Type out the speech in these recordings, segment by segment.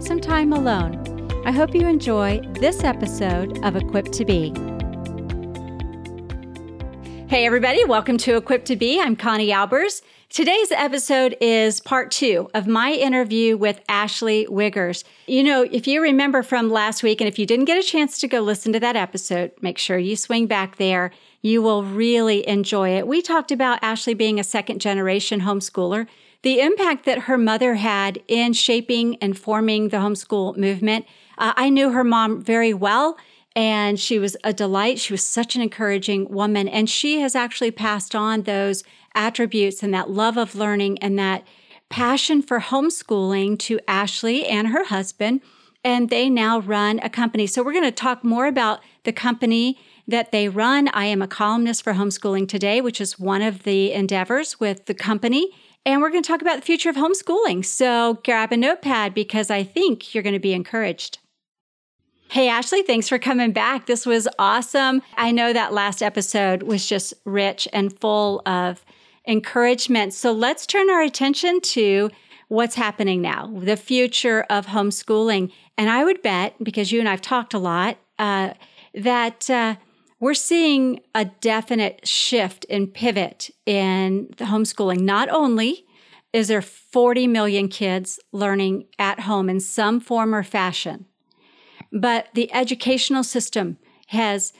some time alone, I hope you enjoy this episode of Equipped to Be. Hey, everybody, welcome to Equipped to Be. I'm Connie Albers. Today's episode is part two of my interview with Ashley Wiggers. You know, if you remember from last week, and if you didn't get a chance to go listen to that episode, make sure you swing back there. You will really enjoy it. We talked about Ashley being a second generation homeschooler, the impact that her mother had in shaping and forming the homeschool movement. Uh, I knew her mom very well and she was a delight. She was such an encouraging woman. And she has actually passed on those attributes and that love of learning and that passion for homeschooling to Ashley and her husband. And they now run a company. So we're going to talk more about the company that they run. I am a columnist for Homeschooling Today, which is one of the endeavors with the company. And we're going to talk about the future of homeschooling. So grab a notepad because I think you're going to be encouraged. Hey, Ashley, thanks for coming back. This was awesome. I know that last episode was just rich and full of encouragement. So let's turn our attention to what's happening now, the future of homeschooling. And I would bet, because you and I've talked a lot, uh, that uh, we're seeing a definite shift and pivot in the homeschooling. Not only is there 40 million kids learning at home in some form or fashion, but the educational system has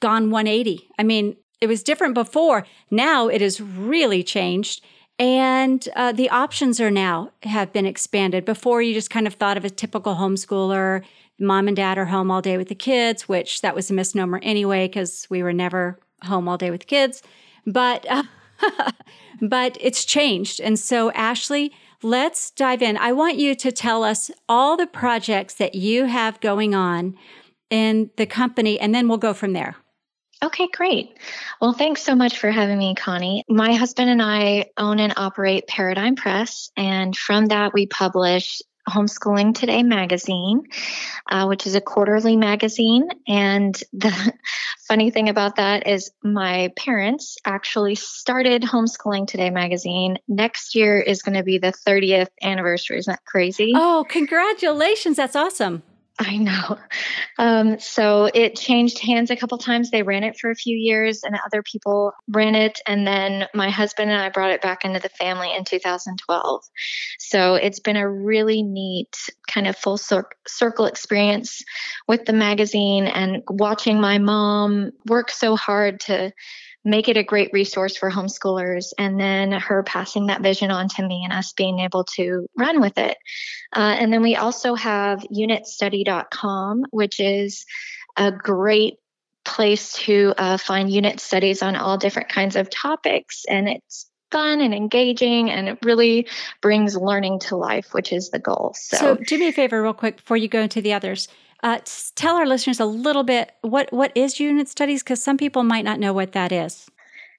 gone 180. I mean, it was different before. Now it has really changed. And uh, the options are now have been expanded. Before you just kind of thought of a typical homeschooler, mom and dad are home all day with the kids, which that was a misnomer anyway, because we were never home all day with kids. But uh, but it's changed. And so Ashley, let's dive in. I want you to tell us all the projects that you have going on in the company, and then we'll go from there. Okay, great. Well, thanks so much for having me, Connie. My husband and I own and operate Paradigm Press, and from that, we publish Homeschooling Today magazine, uh, which is a quarterly magazine. And the funny thing about that is, my parents actually started Homeschooling Today magazine. Next year is going to be the 30th anniversary. Isn't that crazy? Oh, congratulations. That's awesome. I know. Um, so it changed hands a couple times. They ran it for a few years, and other people ran it. And then my husband and I brought it back into the family in 2012. So it's been a really neat kind of full cir- circle experience with the magazine and watching my mom work so hard to make it a great resource for homeschoolers. And then her passing that vision on to me and us being able to run with it. Uh, and then we also have unitstudy.com which is a great place to uh, find unit studies on all different kinds of topics. And it's fun and engaging and it really brings learning to life which is the goal. So, so do me a favor real quick before you go into the others uh, tell our listeners a little bit what what is unit studies because some people might not know what that is.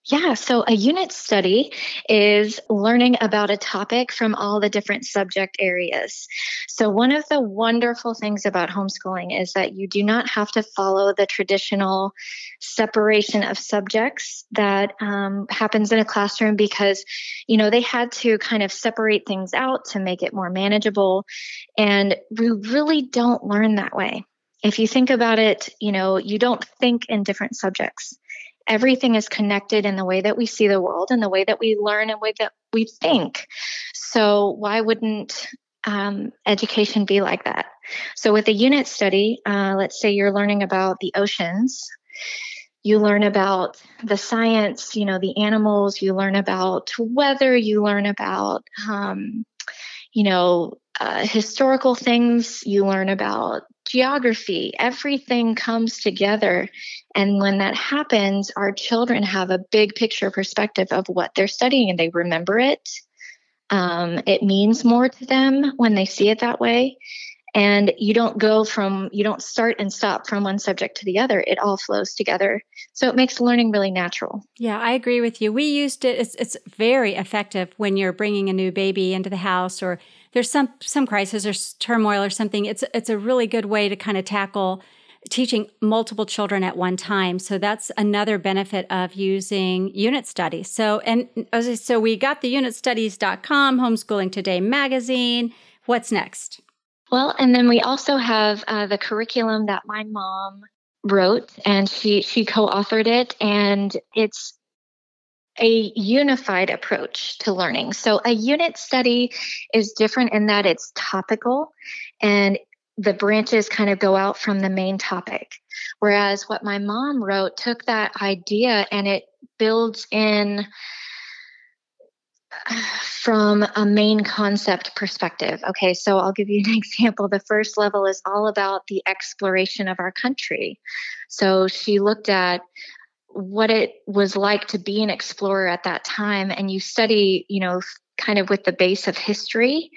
Yeah, so a unit study is learning about a topic from all the different subject areas. So, one of the wonderful things about homeschooling is that you do not have to follow the traditional separation of subjects that um, happens in a classroom because, you know, they had to kind of separate things out to make it more manageable. And we really don't learn that way. If you think about it, you know, you don't think in different subjects everything is connected in the way that we see the world and the way that we learn and way that we think. So why wouldn't um, education be like that? So with a unit study, uh, let's say you're learning about the oceans. You learn about the science, you know, the animals, you learn about weather, you learn about, um, you know, uh, historical things, you learn about geography, everything comes together. And when that happens, our children have a big picture perspective of what they're studying and they remember it. Um, it means more to them when they see it that way. and you don't go from you don't start and stop from one subject to the other it all flows together so it makes learning really natural yeah i agree with you we used it it's, it's very effective when you're bringing a new baby into the house or there's some some crisis or turmoil or something it's it's a really good way to kind of tackle teaching multiple children at one time. So that's another benefit of using unit studies. So, and so we got the unitstudies.com, Homeschooling Today magazine. What's next? Well, and then we also have uh, the curriculum that my mom wrote, and she she co-authored it, and it's a unified approach to learning. So a unit study is different in that it's topical and the branches kind of go out from the main topic. Whereas what my mom wrote took that idea and it builds in from a main concept perspective. Okay, so I'll give you an example. The first level is all about the exploration of our country. So she looked at what it was like to be an explorer at that time. And you study, you know, kind of with the base of history,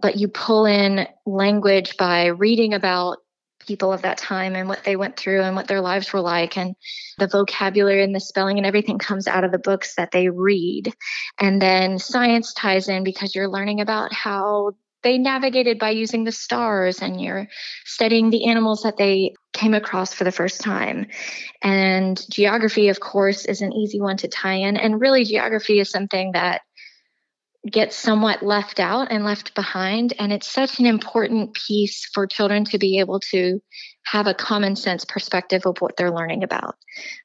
but you pull in language by reading about people of that time and what they went through and what their lives were like. And the vocabulary and the spelling and everything comes out of the books that they read. And then science ties in because you're learning about how they navigated by using the stars and you're studying the animals that they came across for the first time and geography of course is an easy one to tie in and really geography is something that gets somewhat left out and left behind. And it's such an important piece for children to be able to have a common sense perspective of what they're learning about.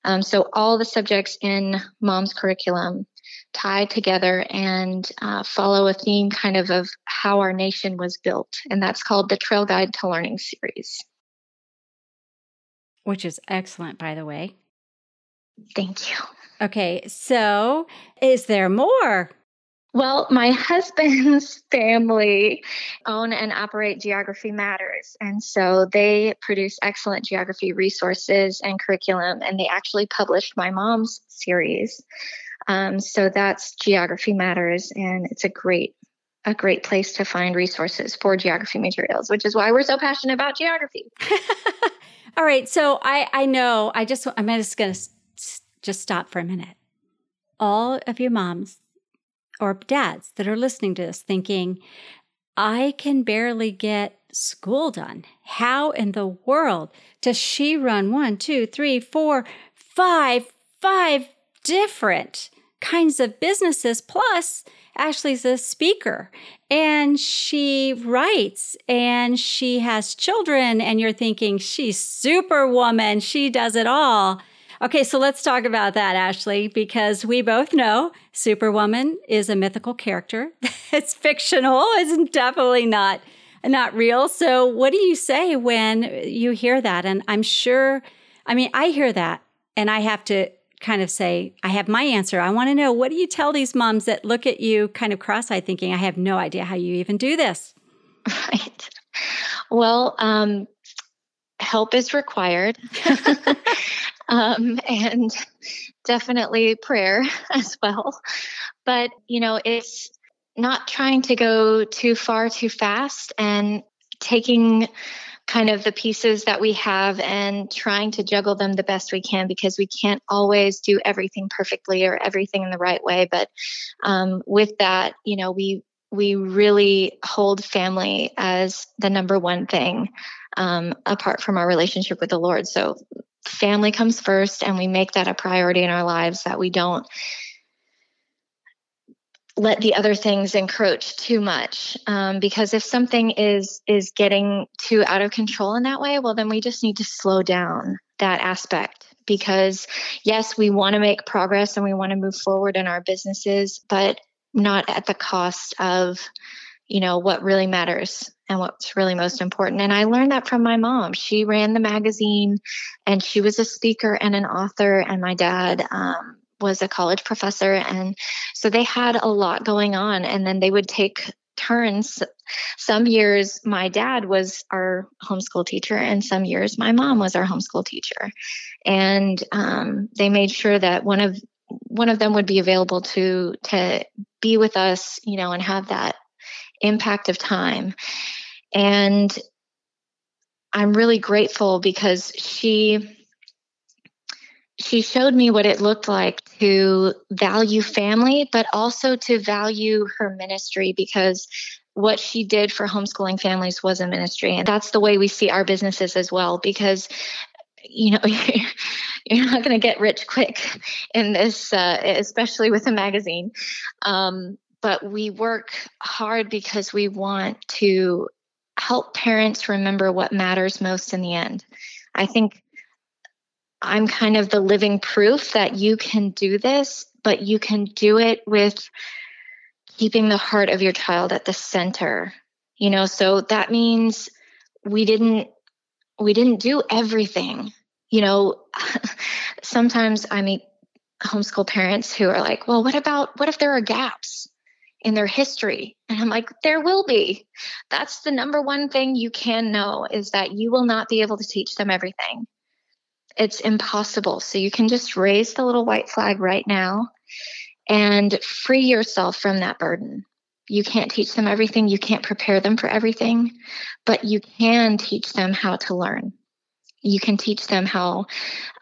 Um, so, all the subjects in mom's curriculum tie together and uh, follow a theme kind of of how our nation was built. And that's called the Trail Guide to Learning series. Which is excellent, by the way. Thank you. Okay, so is there more? Well, my husband's family own and operate Geography Matters. And so they produce excellent geography resources and curriculum. And they actually published my mom's series. Um, so that's Geography Matters. And it's a great a great place to find resources for geography materials, which is why we're so passionate about geography. All right, so I I know I just I'm just going to just stop for a minute. All of you moms or dads that are listening to this thinking, I can barely get school done. How in the world does she run one, two, three, four, five, five different kinds of businesses? Plus, Ashley's a speaker and she writes and she has children, and you're thinking, she's superwoman, she does it all. Okay, so let's talk about that, Ashley, because we both know Superwoman is a mythical character. it's fictional. It's definitely not not real. So, what do you say when you hear that? And I'm sure, I mean, I hear that, and I have to kind of say, I have my answer. I want to know what do you tell these moms that look at you kind of cross eyed thinking, I have no idea how you even do this? Right. Well, um, help is required. um, and definitely prayer as well. But, you know, it's not trying to go too far too fast and taking kind of the pieces that we have and trying to juggle them the best we can because we can't always do everything perfectly or everything in the right way. But um, with that you know we we really hold family as the number one thing um, apart from our relationship with the lord. So family comes first and we make that a priority in our lives that we don't let the other things encroach too much um, because if something is is getting too out of control in that way well then we just need to slow down that aspect because yes we want to make progress and we want to move forward in our businesses but not at the cost of you know what really matters and what's really most important. And I learned that from my mom. She ran the magazine and she was a speaker and an author, and my dad um, was a college professor. And so they had a lot going on. And then they would take turns. Some years my dad was our homeschool teacher, and some years my mom was our homeschool teacher. And um, they made sure that one of one of them would be available to to be with us, you know, and have that impact of time. And I'm really grateful because she she showed me what it looked like to value family, but also to value her ministry because what she did for homeschooling families was a ministry. And that's the way we see our businesses as well, because you know you're not going to get rich quick in this uh, especially with a magazine um, but we work hard because we want to help parents remember what matters most in the end i think I'm kind of the living proof that you can do this, but you can do it with keeping the heart of your child at the center. You know, so that means we didn't we didn't do everything. You know, sometimes I meet homeschool parents who are like, "Well, what about what if there are gaps?" in their history. And I'm like, there will be. That's the number one thing you can know is that you will not be able to teach them everything it's impossible. So you can just raise the little white flag right now and free yourself from that burden. You can't teach them everything, you can't prepare them for everything, but you can teach them how to learn. You can teach them how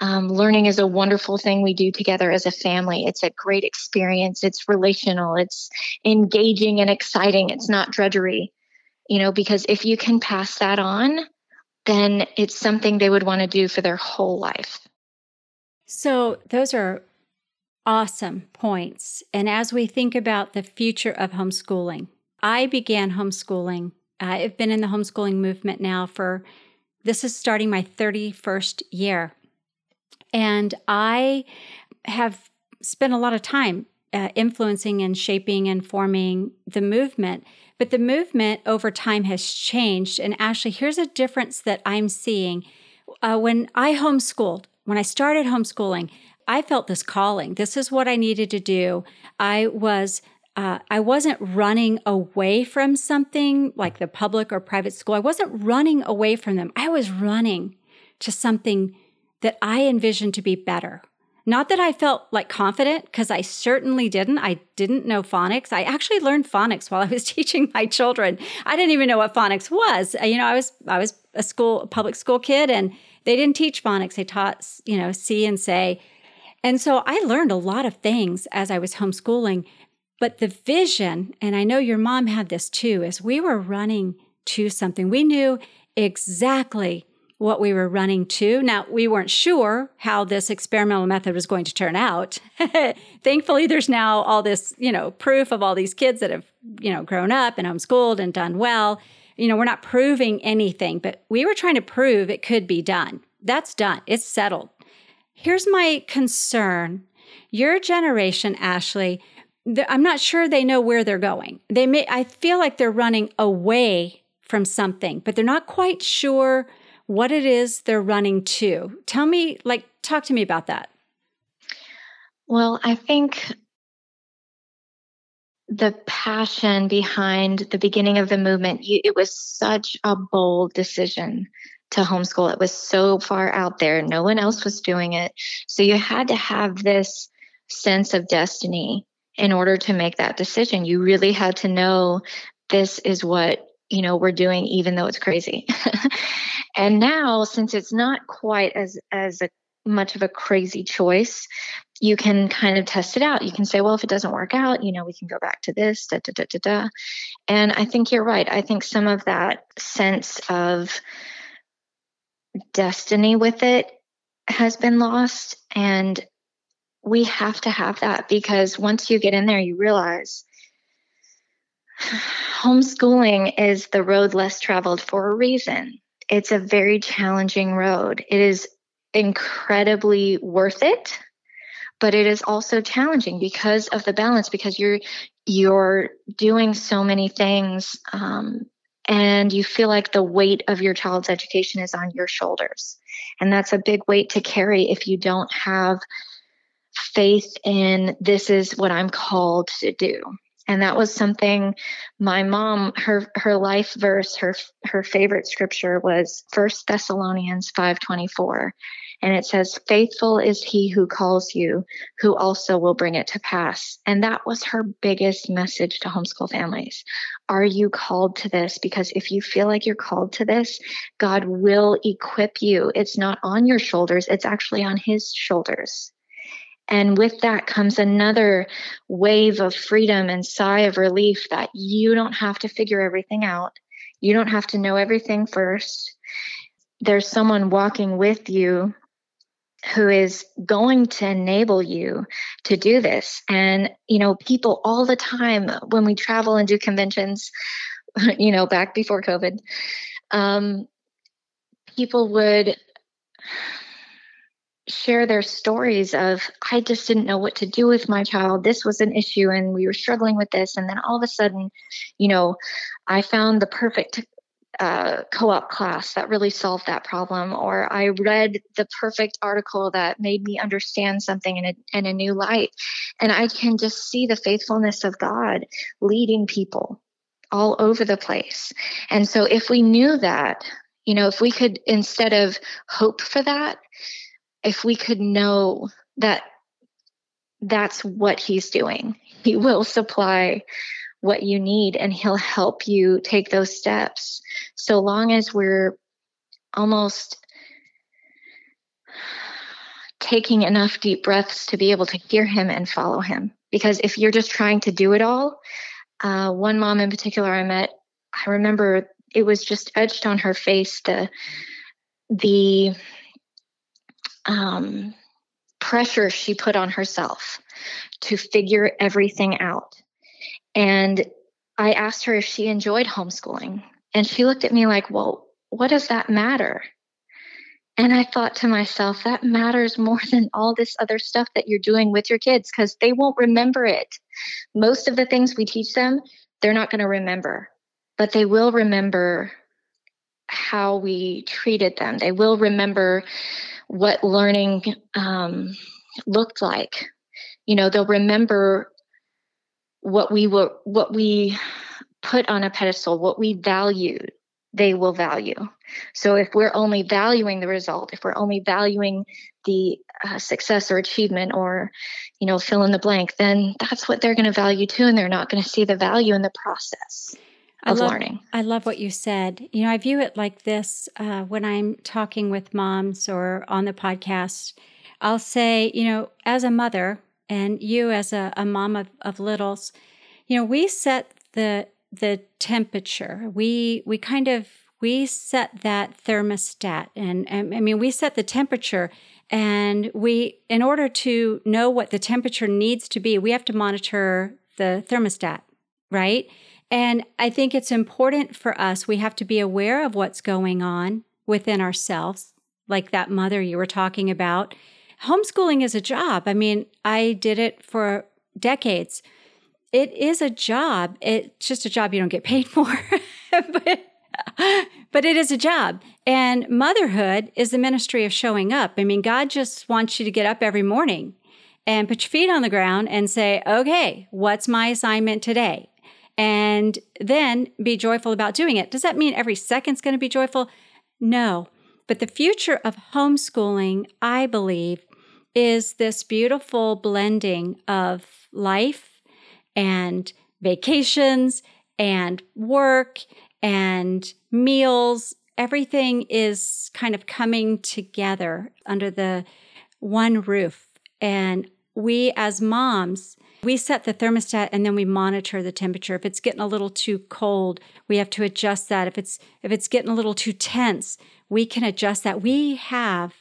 um, learning is a wonderful thing we do together as a family. It's a great experience. It's relational. It's engaging and exciting. It's not drudgery, you know, because if you can pass that on, then it's something they would want to do for their whole life. So, those are awesome points. And as we think about the future of homeschooling, I began homeschooling. I've been in the homeschooling movement now for this is starting my 31st year. And I have spent a lot of time uh, influencing and shaping and forming the movement. But the movement over time has changed. And Ashley, here's a difference that I'm seeing. Uh, when I homeschooled, when I started homeschooling, I felt this calling. This is what I needed to do. I was uh, I wasn't running away from something like the public or private school. I wasn't running away from them. I was running to something that I envisioned to be better. Not that I felt like confident, because I certainly didn't. I didn't know phonics. I actually learned phonics while I was teaching my children. I didn't even know what phonics was. Uh, you know, I was I was a school a public school kid, and they didn't teach phonics. They taught you know see and say, and so I learned a lot of things as I was homeschooling. But the vision, and I know your mom had this too, is we were running to something. We knew exactly what we were running to. Now, we weren't sure how this experimental method was going to turn out. Thankfully, there's now all this, you know, proof of all these kids that have, you know, grown up and homeschooled and done well. You know, we're not proving anything, but we were trying to prove it could be done. That's done. It's settled. Here's my concern. Your generation, Ashley, I'm not sure they know where they're going. They may I feel like they're running away from something, but they're not quite sure what it is they're running to. Tell me, like, talk to me about that. Well, I think the passion behind the beginning of the movement, it was such a bold decision to homeschool. It was so far out there, no one else was doing it. So you had to have this sense of destiny in order to make that decision. You really had to know this is what you know we're doing even though it's crazy. And now since it's not quite as as a, much of a crazy choice you can kind of test it out. You can say well if it doesn't work out you know we can go back to this da, da, da, da, da. and i think you're right. I think some of that sense of destiny with it has been lost and we have to have that because once you get in there you realize homeschooling is the road less traveled for a reason. It's a very challenging road. It is incredibly worth it, but it is also challenging because of the balance because you're you're doing so many things um, and you feel like the weight of your child's education is on your shoulders. And that's a big weight to carry if you don't have faith in this is what I'm called to do and that was something my mom her her life verse her her favorite scripture was First Thessalonians 5:24 and it says faithful is he who calls you who also will bring it to pass. And that was her biggest message to homeschool families. Are you called to this? Because if you feel like you're called to this God will equip you. It's not on your shoulders it's actually on his shoulders and with that comes another wave of freedom and sigh of relief that you don't have to figure everything out. You don't have to know everything first. There's someone walking with you who is going to enable you to do this. And, you know, people all the time when we travel and do conventions, you know, back before COVID, um, people would share their stories of i just didn't know what to do with my child. This was an issue and we were struggling with this. And then all of a sudden you know i found the perfect uh, co-op class that really solved that problem or i read the perfect article that made me understand something in a, in a new light. And i can just see the faithfulness of god leading people all over the place. And so if we knew that you know if we could instead of hope for that if we could know that that's what he's doing, he will supply what you need and he'll help you take those steps. So long as we're almost taking enough deep breaths to be able to hear him and follow him. Because if you're just trying to do it all uh, one mom in particular i met i remember it was just etched on her face the the um, pressure she put on herself to figure everything out. And I asked her if she enjoyed homeschooling. And she looked at me like, well, what does that matter? And I thought to myself, that matters more than all this other stuff that you're doing with your kids because they won't remember it. Most of the things we teach them, they're not going to remember, but they will remember how we treated them. They will remember what learning um, looked like. You know, they'll remember what we were, what we put on a pedestal, what we valued, they will value. So if we're only valuing the result, if we're only valuing the uh, success or achievement or, you know, fill in the blank, then that's what they're going to value too. And they're not going to see the value in the process of I love, learning. I love what you said. You know, I view it like this uh, when I'm talking with moms or on the podcast. I'll say, you know, as a mother and you as a, a mom of, of littles, you know, we set the the temperature. We we kind of we set that thermostat, and, and I mean, we set the temperature and we in order to know what the temperature needs to be we have to monitor the thermostat right and I think it's important for us, we have to be aware of what's going on within ourselves, like that mother you were talking about. Homeschooling is a job. I mean, I did it for decades. It is a job. It's just a job you don't get paid for. but, but it is a job. And motherhood is the ministry of showing up. I mean, God just wants you to get up every morning and put your feet on the ground and say, okay, what's my assignment today? And then be joyful about doing it. Does that mean every second's going to be joyful? No. But the future of homeschooling, I believe, is this beautiful blending of life and vacations and work and meals. Everything is kind of coming together under the one roof. And we as moms we set the thermostat and then we monitor the temperature. If it's getting a little too cold, we have to adjust that. If it's if it's getting a little too tense, we can adjust that. We have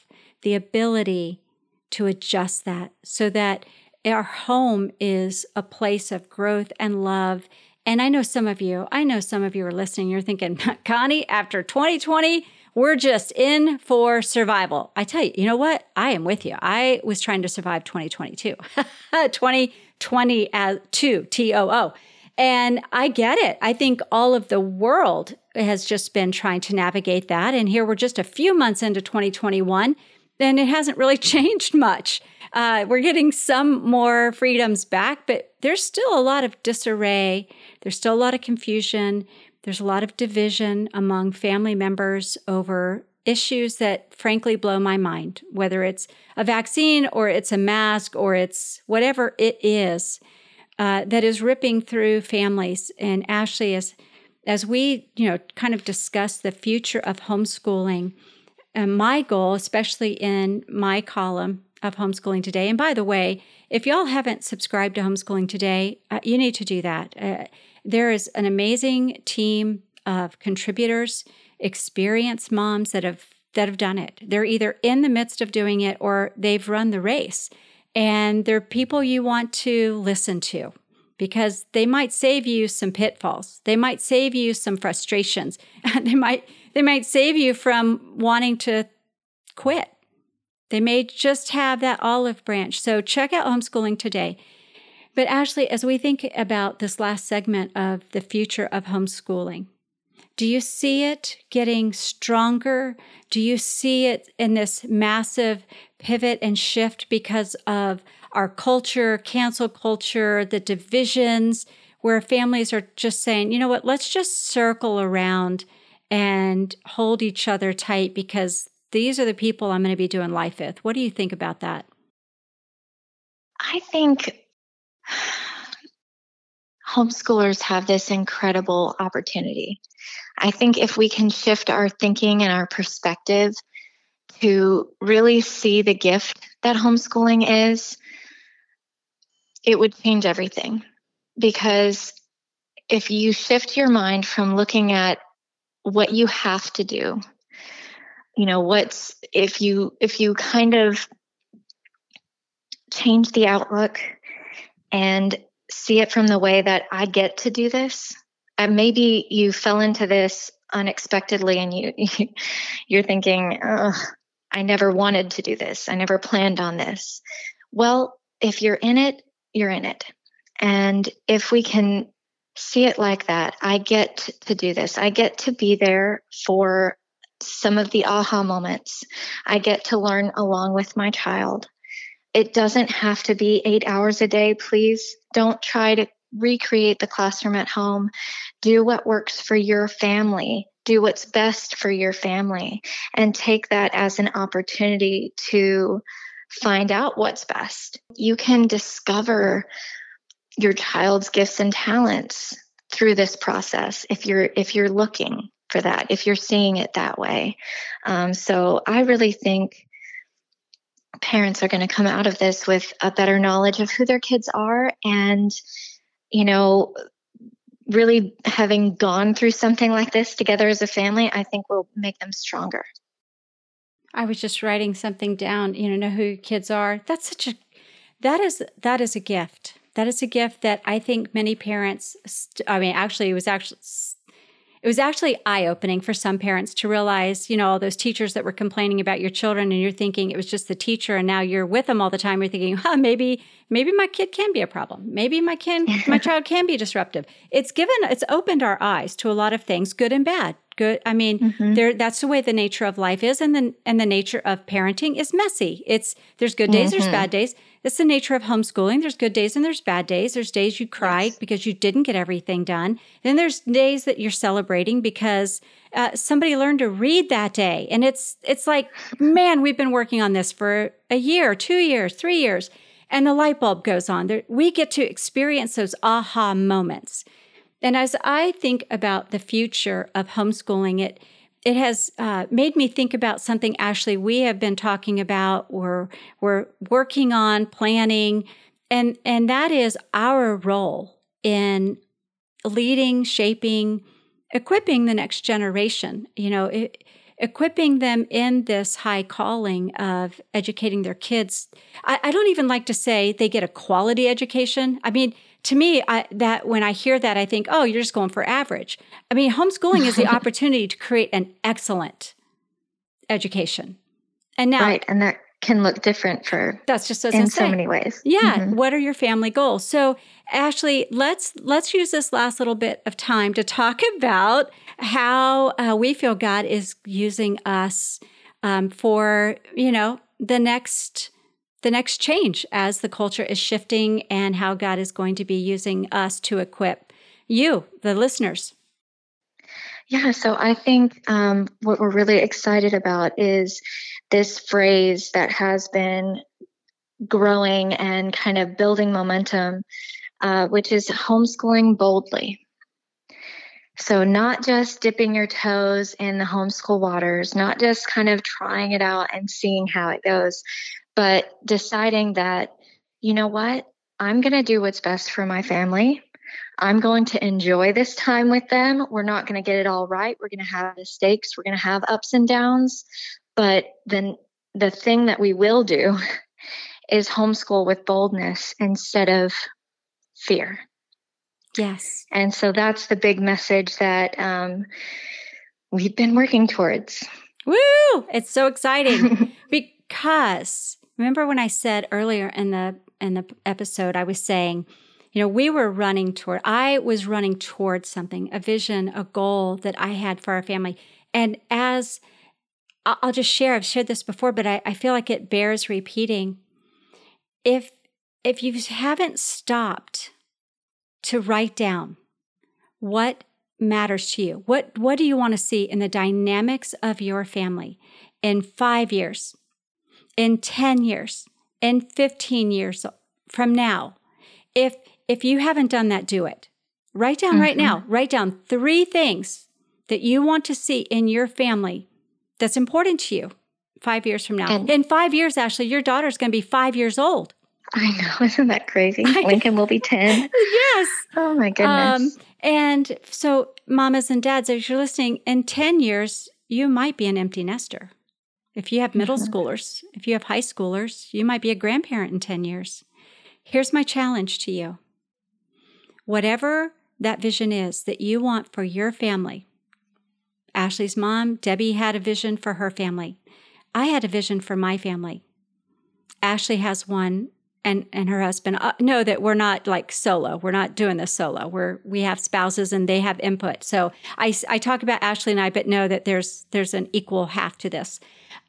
the ability to adjust that so that our home is a place of growth and love. And I know some of you, I know some of you are listening, you're thinking, Connie, after 2020, we're just in for survival. I tell you, you know what? I am with you. I was trying to survive 2022, 2020 as two, T O O. And I get it. I think all of the world has just been trying to navigate that. And here we're just a few months into 2021, and it hasn't really changed much. uh, we're getting some more freedoms back, but there's still a lot of disarray. There's still a lot of confusion. There's a lot of division among family members over issues that frankly blow my mind, whether it's a vaccine or it's a mask or it's whatever it is uh, that is ripping through families. And Ashley, as as we you know kind of discuss the future of homeschooling, uh, my goal, especially in my column of homeschooling today, and by the way, if y'all haven't subscribed to homeschooling today, uh, you need to do that. Uh, there is an amazing team of contributors, experienced moms that have that have done it. They're either in the midst of doing it or they've run the race. And they're people you want to listen to because they might save you some pitfalls. They might save you some frustrations. they might they might save you from wanting to quit. They may just have that olive branch. So check out homeschooling today. But Ashley, as we think about this last segment of the future of homeschooling, do you see it getting stronger? Do you see it in this massive pivot and shift because of our culture, cancel culture, the divisions, where families are just saying, you know what, let's just circle around and hold each other tight because these are the people I'm going to be doing life with. What do you think about that? I think homeschoolers have this incredible opportunity. I think if we can shift our thinking and our perspective to really see the gift that homeschooling is, it would change everything. Because if you shift your mind from looking at what you have to do, you know, what's if you if you kind of change the outlook and see it from the way that I get to do this. And maybe you fell into this unexpectedly and you you're thinking, I never wanted to do this. I never planned on this. Well, if you're in it, you're in it. And if we can see it like that, I get to do this. I get to be there for some of the aha moments. I get to learn along with my child. It doesn't have to be eight hours a day. Please don't try to recreate the classroom at home. Do what works for your family. Do what's best for your family and take that as an opportunity to find out what's best. You can discover your child's gifts and talents through this process if you're if you're looking for that if you're seeing it that way um, so i really think parents are going to come out of this with a better knowledge of who their kids are and you know really having gone through something like this together as a family i think will make them stronger. I was just writing something down you know know who your kids are. That's such a that is that is a gift. That is a gift that i think many parents i mean actually it was actually it was actually eye opening for some parents to realize, you know, all those teachers that were complaining about your children and you're thinking it was just the teacher and now you're with them all the time. You're thinking, huh, maybe, maybe my kid can be a problem. Maybe my kid, my child can be disruptive. It's given, it's opened our eyes to a lot of things, good and bad. Good. I mean, mm-hmm. there, that's the way the nature of life is. And then, and the nature of parenting is messy. It's, there's good days, mm-hmm. there's bad days. It's the nature of homeschooling. There's good days and there's bad days. There's days you cry yes. because you didn't get everything done. Then there's days that you're celebrating because uh, somebody learned to read that day. And it's it's like, man, we've been working on this for a year, two years, three years, and the light bulb goes on. There, we get to experience those aha moments. And as I think about the future of homeschooling, it it has uh, made me think about something, Ashley, we have been talking about, or we're working on, planning, and, and that is our role in leading, shaping, equipping the next generation. You know, it, equipping them in this high calling of educating their kids. I, I, don't even like to say they get a quality education. I mean, to me, I, that when I hear that, I think, oh, you're just going for average. I mean, homeschooling is the opportunity to create an excellent education. And now, right, and that can look different for that's just in so many ways. Yeah. Mm-hmm. What are your family goals? So, Ashley, let's let's use this last little bit of time to talk about how uh, we feel God is using us um, for you know the next the next change as the culture is shifting and how God is going to be using us to equip you, the listeners. Yeah, so I think um, what we're really excited about is this phrase that has been growing and kind of building momentum, uh, which is homeschooling boldly. So, not just dipping your toes in the homeschool waters, not just kind of trying it out and seeing how it goes, but deciding that, you know what, I'm going to do what's best for my family. I'm going to enjoy this time with them. We're not going to get it all right. We're going to have mistakes. We're going to have ups and downs. But then the thing that we will do is homeschool with boldness instead of fear. Yes. And so that's the big message that um, we've been working towards. Woo! It's so exciting because remember when I said earlier in the in the episode I was saying, you know, we were running toward I was running towards something, a vision, a goal that I had for our family. And as I'll just share, I've shared this before, but I, I feel like it bears repeating. If if you haven't stopped to write down what matters to you. What what do you want to see in the dynamics of your family in 5 years, in 10 years, in 15 years from now? If if you haven't done that, do it. Write down mm-hmm. right now. Write down 3 things that you want to see in your family that's important to you 5 years from now. And in 5 years Ashley, your daughter's going to be 5 years old. I know, isn't that crazy? Lincoln will be 10. yes. Oh my goodness. Um, and so, mamas and dads, as you're listening, in 10 years, you might be an empty nester. If you have middle mm-hmm. schoolers, if you have high schoolers, you might be a grandparent in 10 years. Here's my challenge to you whatever that vision is that you want for your family. Ashley's mom, Debbie, had a vision for her family. I had a vision for my family. Ashley has one and and her husband uh, know that we're not like solo. We're not doing this solo. We're we have spouses and they have input. So i i talk about ashley and i but know that there's there's an equal half to this.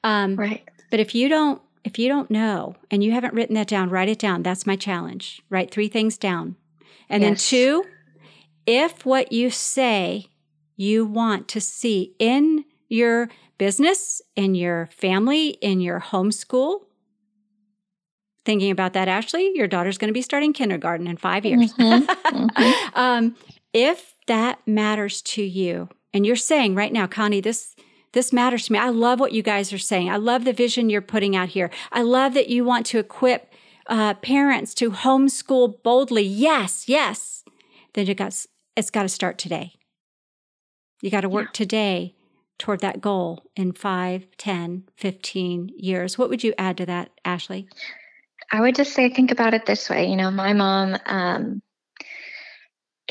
Um, right. but if you don't if you don't know and you haven't written that down write it down. That's my challenge. Write three things down. And yes. then two if what you say you want to see in your business in your family in your homeschool thinking about that, Ashley, your daughter's going to be starting kindergarten in five years. Mm-hmm. Mm-hmm. um, if that matters to you, and you're saying right now, Connie, this this matters to me. I love what you guys are saying. I love the vision you're putting out here. I love that you want to equip uh, parents to homeschool boldly. Yes, yes. Then you got it's got to start today. You got to work yeah. today toward that goal in 5, 10, 15 years. What would you add to that, Ashley? I would just say, think about it this way. You know, my mom, um,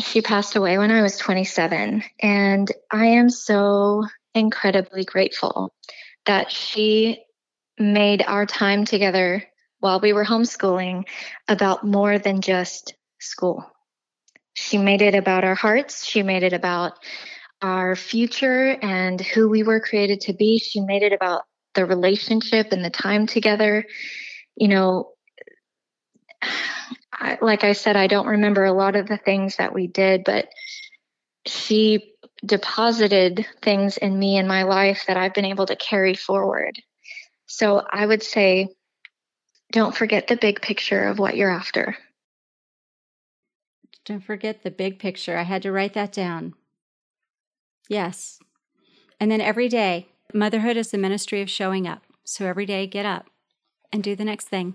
she passed away when I was 27, and I am so incredibly grateful that she made our time together while we were homeschooling about more than just school. She made it about our hearts, she made it about our future and who we were created to be. She made it about the relationship and the time together. You know, I, like I said, I don't remember a lot of the things that we did, but she deposited things in me in my life that I've been able to carry forward. So I would say, don't forget the big picture of what you're after. Don't forget the big picture. I had to write that down. Yes. And then every day, motherhood is the ministry of showing up. So every day, get up and do the next thing.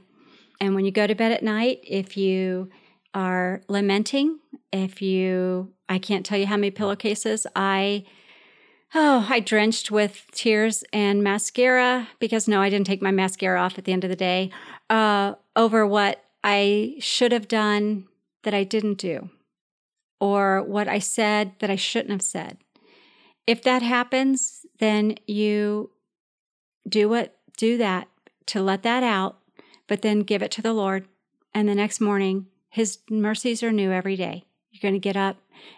And when you go to bed at night, if you are lamenting, if you, I can't tell you how many pillowcases I, oh, I drenched with tears and mascara because no, I didn't take my mascara off at the end of the day uh, over what I should have done that I didn't do or what I said that I shouldn't have said. If that happens, then you do what do that to let that out but then give it to the Lord. And the next morning, His mercies are new every day. You're going to get up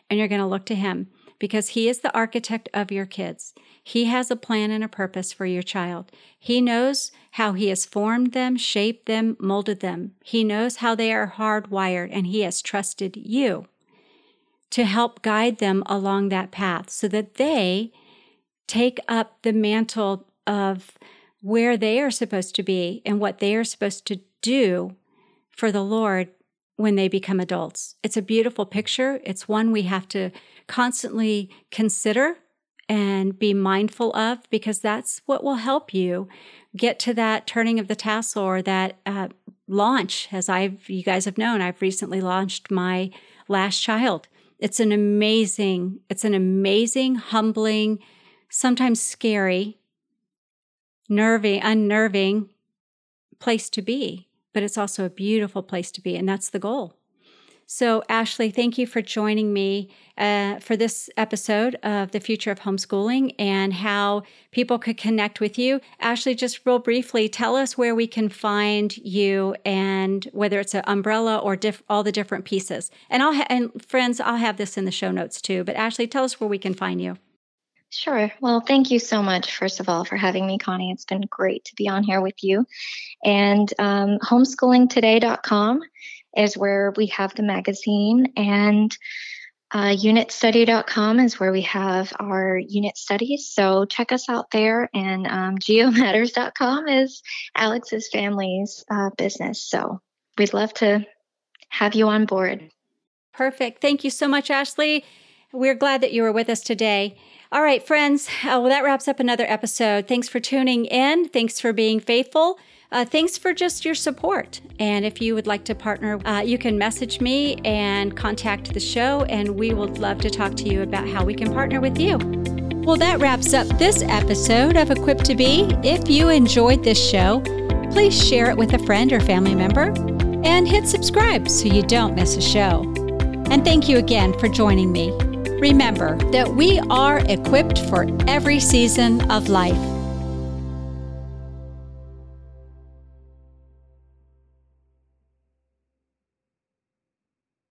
and you're going to look to Him because He is the architect of your kids. He has a plan and a purpose for your child. He knows how He has formed them, shaped them, molded them. He knows how they are hardwired, and He has trusted you to help guide them along that path so that they take up the mantle of where they are supposed to be and what they are supposed to do for the Lord when they become adults. It's a beautiful picture. It's one we have to constantly consider and be mindful of because that's what will help you get to that turning of the tassel or that uh, launch. As I've, you guys have known, I've recently launched my last child. It's an amazing, it's an amazing, humbling, sometimes scary, nerving, unnerving place to be but it's also a beautiful place to be. And that's the goal. So, Ashley, thank you for joining me uh, for this episode of the future of homeschooling and how people could connect with you. Ashley, just real briefly, tell us where we can find you and whether it's an umbrella or diff- all the different pieces. And I'll ha- and friends, I'll have this in the show notes too. But Ashley, tell us where we can find you. Sure. Well, thank you so much, first of all, for having me, Connie. It's been great to be on here with you. And um, homeschoolingtoday.com is where we have the magazine, and uh, unitstudy.com is where we have our unit studies. So check us out there. And um, geomatters.com is Alex's family's uh, business. So we'd love to have you on board. Perfect. Thank you so much, Ashley. We're glad that you were with us today. All right, friends. Uh, well, that wraps up another episode. Thanks for tuning in. Thanks for being faithful. Uh, thanks for just your support. And if you would like to partner, uh, you can message me and contact the show, and we would love to talk to you about how we can partner with you. Well, that wraps up this episode of Equipped to Be. If you enjoyed this show, please share it with a friend or family member and hit subscribe so you don't miss a show. And thank you again for joining me. Remember that we are equipped for every season of life.